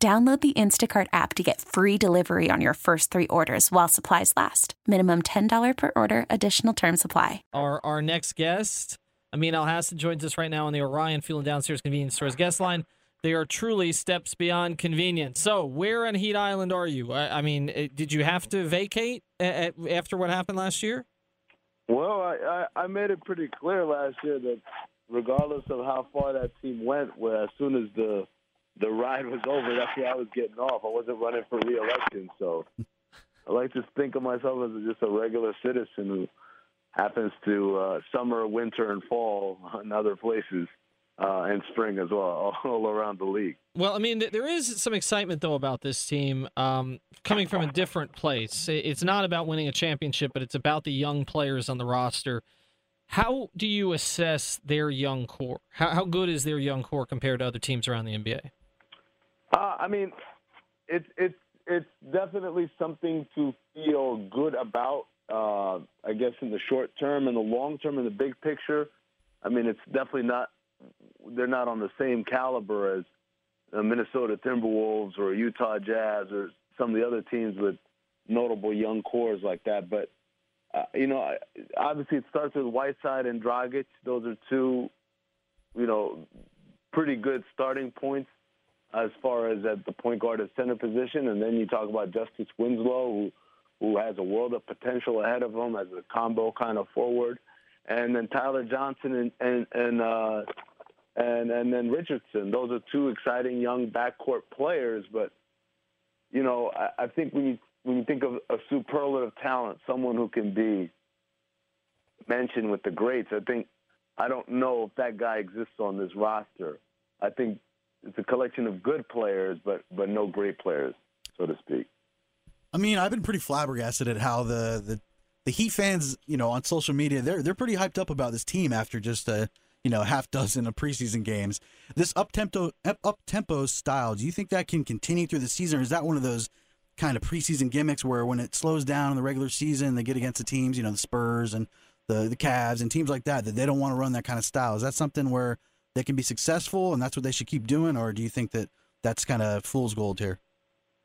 Download the Instacart app to get free delivery on your first three orders while supplies last. Minimum $10 per order, additional term supply. Our, our next guest, Amin Elhassan, joins us right now on the Orion Fuel and Downstairs Convenience Stores guest line. They are truly steps beyond convenience. So, where on Heat Island are you? I, I mean, eh, did you have to vacate a, a, after what happened last year? Well, I, I, I made it pretty clear last year that regardless of how far that team went, where as soon as the the ride was over, that's where I was getting off. I wasn't running for reelection, so I like to think of myself as just a regular citizen who happens to uh, summer, winter, and fall in other places. Uh, and spring as well, all around the league. Well, I mean, there is some excitement though about this team um, coming from a different place. It's not about winning a championship, but it's about the young players on the roster. How do you assess their young core? How, how good is their young core compared to other teams around the NBA? Uh, I mean, it's it's it's definitely something to feel good about. Uh, I guess in the short term and the long term, in the big picture, I mean, it's definitely not. They're not on the same caliber as the Minnesota Timberwolves or Utah Jazz or some of the other teams with notable young cores like that. But uh, you know, obviously it starts with Whiteside and Dragic. Those are two, you know, pretty good starting points as far as at the point guard and center position, and then you talk about Justice Winslow, who who has a world of potential ahead of him as a combo kind of forward, and then Tyler Johnson and and and uh, and and then Richardson. Those are two exciting young backcourt players, but you know I, I think when you when you think of a superlative talent, someone who can be mentioned with the greats, I think I don't know if that guy exists on this roster. I think it's a collection of good players, but but no great players, so to speak. I mean, I've been pretty flabbergasted at how the the, the Heat fans, you know, on social media, they're they're pretty hyped up about this team after just a you know half dozen of preseason games. This up tempo up tempo style, do you think that can continue through the season, or is that one of those kind of preseason gimmicks where when it slows down in the regular season, they get against the teams, you know, the Spurs and the the Cavs and teams like that, that they don't want to run that kind of style. Is that something where they can be successful, and that's what they should keep doing, or do you think that that's kind of fool's gold here?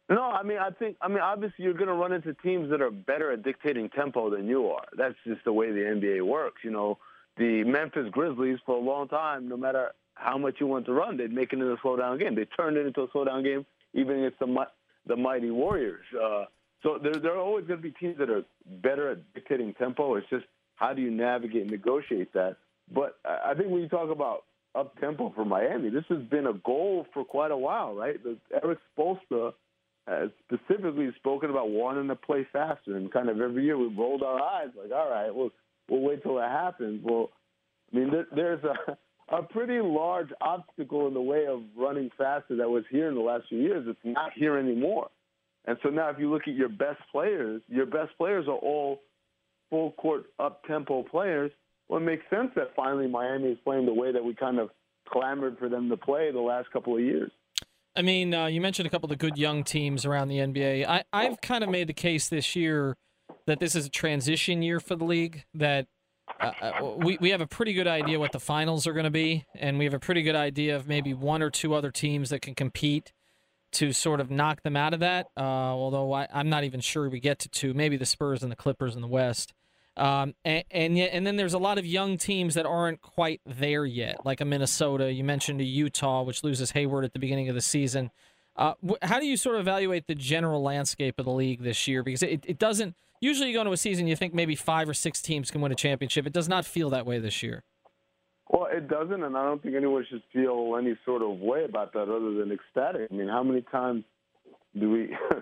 No, I mean, I think, I mean, obviously, you're going to run into teams that are better at dictating tempo than you are. That's just the way the NBA works. You know, the Memphis Grizzlies for a long time, no matter how much you want to run, they'd make it into a slow down game. They turned it into a slow down game, even against the the mighty Warriors. Uh, so there, there are always going to be teams that are better at dictating tempo. It's just how do you navigate and negotiate that. But I think when you talk about up tempo for Miami. This has been a goal for quite a while, right? The, Erik Spoelstra has specifically spoken about wanting to play faster, and kind of every year we've rolled our eyes, like, all right, well, we'll wait till it happens. Well, I mean, there, there's a a pretty large obstacle in the way of running faster that was here in the last few years. It's not here anymore. And so now, if you look at your best players, your best players are all full court up tempo players well, it makes sense that finally Miami is playing the way that we kind of clamored for them to play the last couple of years. I mean, uh, you mentioned a couple of the good young teams around the NBA. I, I've kind of made the case this year that this is a transition year for the league. That uh, uh we we have a pretty good idea what the finals are going to be, and we have a pretty good idea of maybe one or two other teams that can compete to sort of knock them out of that. Uh, although I, I'm not even sure we get to two. Maybe the Spurs and the Clippers in the West. Um, and, and yet, and then there's a lot of young teams that aren't quite there yet, like a Minnesota. You mentioned a Utah, which loses Hayward at the beginning of the season. Uh, how do you sort of evaluate the general landscape of the league this year? Because it, it doesn't usually you go into a season, you think maybe five or six teams can win a championship. It does not feel that way this year. Well, it doesn't, and I don't think anyone should feel any sort of way about that other than ecstatic. I mean, how many times do we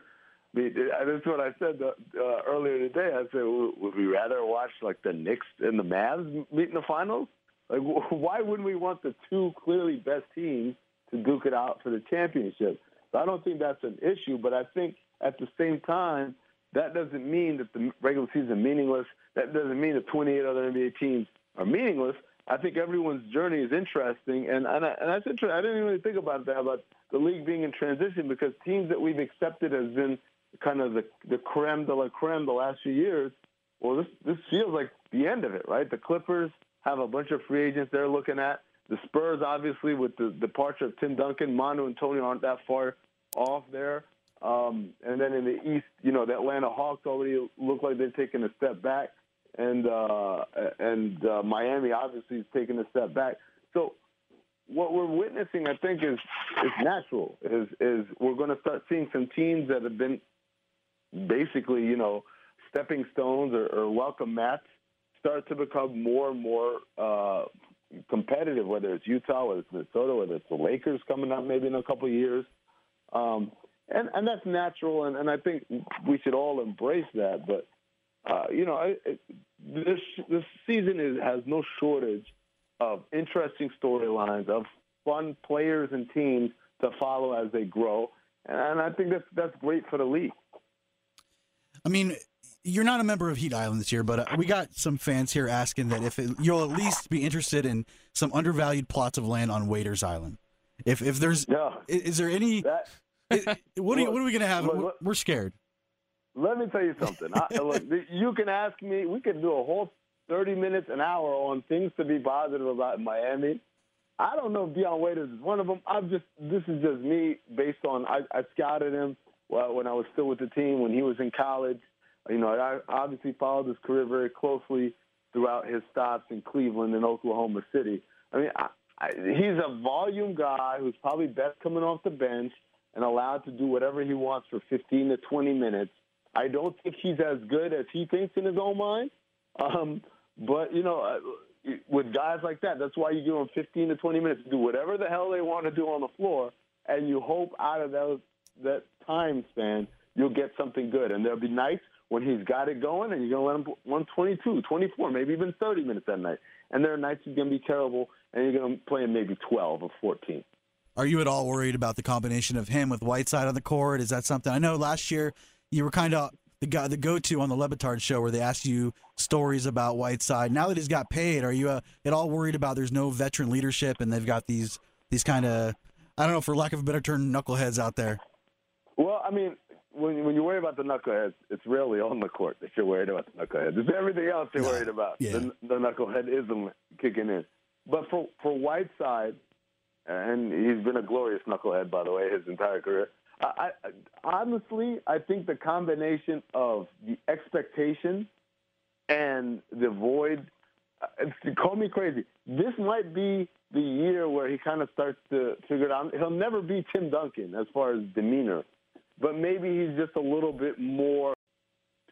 that's what I said uh, earlier today. I said, would we rather watch like the Knicks and the Mavs meet in the finals? Like, why wouldn't we want the two clearly best teams to duke it out for the championship? So I don't think that's an issue, but I think at the same time, that doesn't mean that the regular season is meaningless. That doesn't mean that 28 other NBA teams are meaningless. I think everyone's journey is interesting, and and, I, and that's interesting. I didn't really think about that about the league being in transition because teams that we've accepted as been kind of the the creme de la creme the last few years. Well, this this feels like the end of it, right? The Clippers have a bunch of free agents they're looking at. The Spurs, obviously, with the departure of Tim Duncan, Manu and Tony aren't that far off there. Um, and then in the East, you know, the Atlanta Hawks already look like they've taken a step back, and uh, and uh, Miami obviously is taking a step back. So what we're witnessing, I think, is is natural. Is is we're going to start seeing some teams that have been basically, you know, stepping stones or, or welcome mats start to become more and more uh, competitive. Whether it's Utah, whether it's Minnesota, whether it's the Lakers coming up maybe in a couple years. Um, and and that's natural, and, and I think we should all embrace that. But uh, you know, I, it, this this season is, has no shortage of interesting storylines, of fun players and teams to follow as they grow, and I think that's that's great for the league. I mean, you're not a member of Heat Island this year, but uh, we got some fans here asking that if it, you'll at least be interested in some undervalued plots of land on Waiters Island. If if there's, yeah. is, is there any? That, what, are, what are we going to have? Look, we're, scared. Let me tell you something. I, look, you can ask me. We could do a whole thirty minutes, an hour on things to be positive about in Miami. I don't know if Dion Waiters is one of them. I'm just. This is just me based on. I, I scouted him well, when I was still with the team when he was in college. You know, I obviously followed his career very closely throughout his stops in Cleveland and Oklahoma City. I mean, I, I, he's a volume guy who's probably best coming off the bench and allowed to do whatever he wants for 15 to 20 minutes. I don't think he's as good as he thinks in his own mind. Um, but, you know, uh, with guys like that, that's why you give them 15 to 20 minutes to do whatever the hell they want to do on the floor, and you hope out of those, that time span you'll get something good. And there'll be nights when he's got it going, and you're going to let him 122, 24, maybe even 30 minutes that night. And there are nights he's going to be terrible, and you're going to play him maybe 12 or 14. Are you at all worried about the combination of him with Whiteside on the court? Is that something? I know last year you were kind of the guy, the go-to on the Le Batard show, where they asked you stories about Whiteside. Now that he's got paid, are you uh, at all worried about there's no veteran leadership and they've got these these kind of I don't know, for lack of a better term, knuckleheads out there? I mean, when when you worry about the knuckleheads, it's really on the court that you're worried about the knuckleheads. It's everything else you're worried about. Yeah. The, the knucklehead isn't kicking in. But for for Whiteside, and he's been a glorious knucklehead, by the way, his entire career. I, I honestly, I think the combination of the expectation and the void. Uh, call me crazy. This might be the year where he kind of starts to figure it out. He'll never be Tim Duncan as far as demeanor, but maybe he's just a little bit more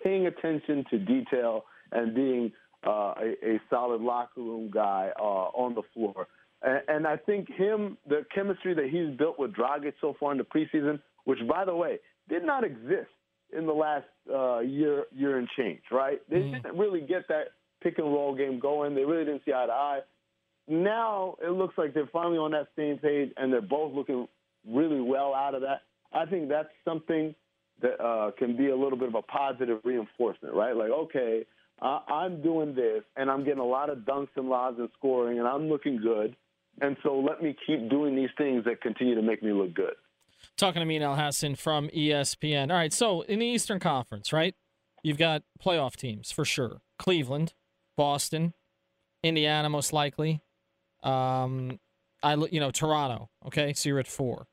paying attention to detail and being uh, a, a solid locker room guy uh, on the floor. And, and I think him, the chemistry that he's built with Dragic so far in the preseason, which by the way did not exist in the last uh, year, year and change, right? They mm-hmm. didn't really get that pick and roll game going. They really didn't see eye to eye. Now it looks like they're finally on that same page, and they're both looking really well out of that. I think that's something that uh, can be a little bit of a positive reinforcement, right? Like, okay, I'm doing this, and I'm getting a lot of dunks and lobs and scoring, and I'm looking good. And so let me keep doing these things that continue to make me look good. Talking to Amin Elhassan from ESPN. All right, so in the Eastern Conference, right? You've got playoff teams for sure. Cleveland, Boston, Indiana, most likely. Um, I you know Toronto. Okay, so you're at four.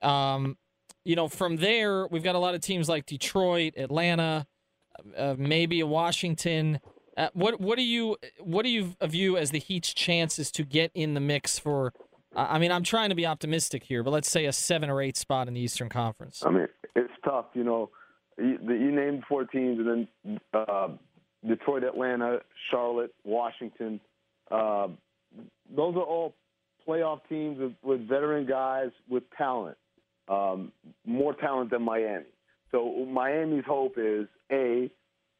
Um, you know from there we've got a lot of teams like Detroit, Atlanta, uh, maybe Washington. Uh, what what do you what do you view as the Heat's chances to get in the mix for? Uh, I mean, I'm trying to be optimistic here, but let's say a seven or eight spot in the Eastern Conference. I mean, it's tough. You know, you, you named four teams, and then uh, Detroit, Atlanta, Charlotte, Washington. Uh, those are all playoff teams with, with veteran guys with talent, um, more talent than Miami. So Miami's hope is a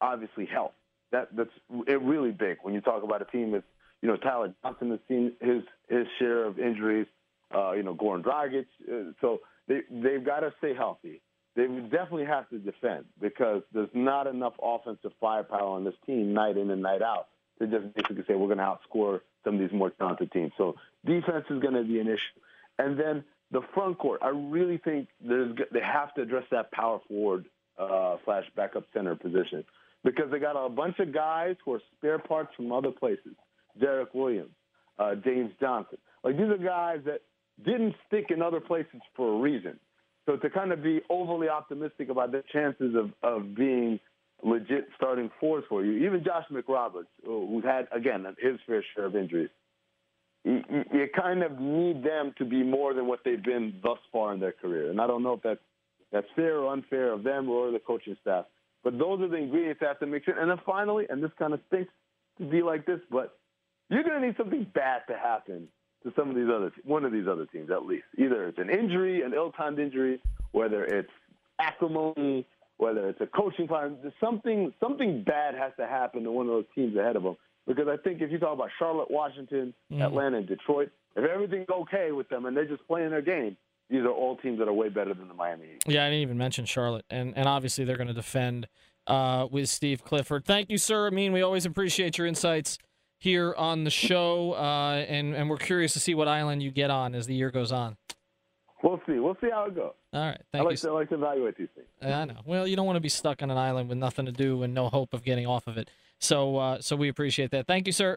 obviously health that that's it really big when you talk about a team that's you know Tyler Johnson has seen his his share of injuries. Uh, you know Goran Dragic. Uh, so they they've got to stay healthy. They definitely have to defend because there's not enough offensive firepower on this team night in and night out to just basically say we're going to outscore some of these more talented teams. So defense is going to be an issue, and then the front court. I really think there's they have to address that power forward uh, slash backup center position because they got a bunch of guys who are spare parts from other places. Derrick Williams, uh, James Johnson. Like these are guys that didn't stick in other places for a reason. So to kind of be overly optimistic about the chances of, of being legit starting fours for you, even Josh McRoberts, who's had again his fair share of injuries, you, you kind of need them to be more than what they've been thus far in their career. And I don't know if that's that's fair or unfair of them or the coaching staff. But those are the ingredients that have to mix in. And then finally, and this kind of stinks to be like this, but you're going to need something bad to happen to some of these other one of these other teams at least. Either it's an injury, an ill-timed injury, whether it's acrimony, whether it's a coaching fire. Something something bad has to happen to one of those teams ahead of them. Because I think if you talk about Charlotte, Washington, mm. Atlanta, and Detroit, if everything's okay with them and they're just playing their game, these are all teams that are way better than the Miami Heat. Yeah, I didn't even mention Charlotte, and and obviously they're going to defend uh, with Steve Clifford. Thank you, sir. I mean, we always appreciate your insights here on the show, uh, and and we're curious to see what island you get on as the year goes on. We'll see. We'll see how it goes. All right. Thank I like you. To, I like to evaluate these things. I know. Well, you don't want to be stuck on an island with nothing to do and no hope of getting off of it. So, uh, so we appreciate that. Thank you, sir.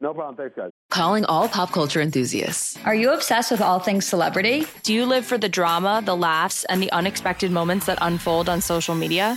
No problem. Thanks, guys. Calling all pop culture enthusiasts. Are you obsessed with all things celebrity? Do you live for the drama, the laughs, and the unexpected moments that unfold on social media?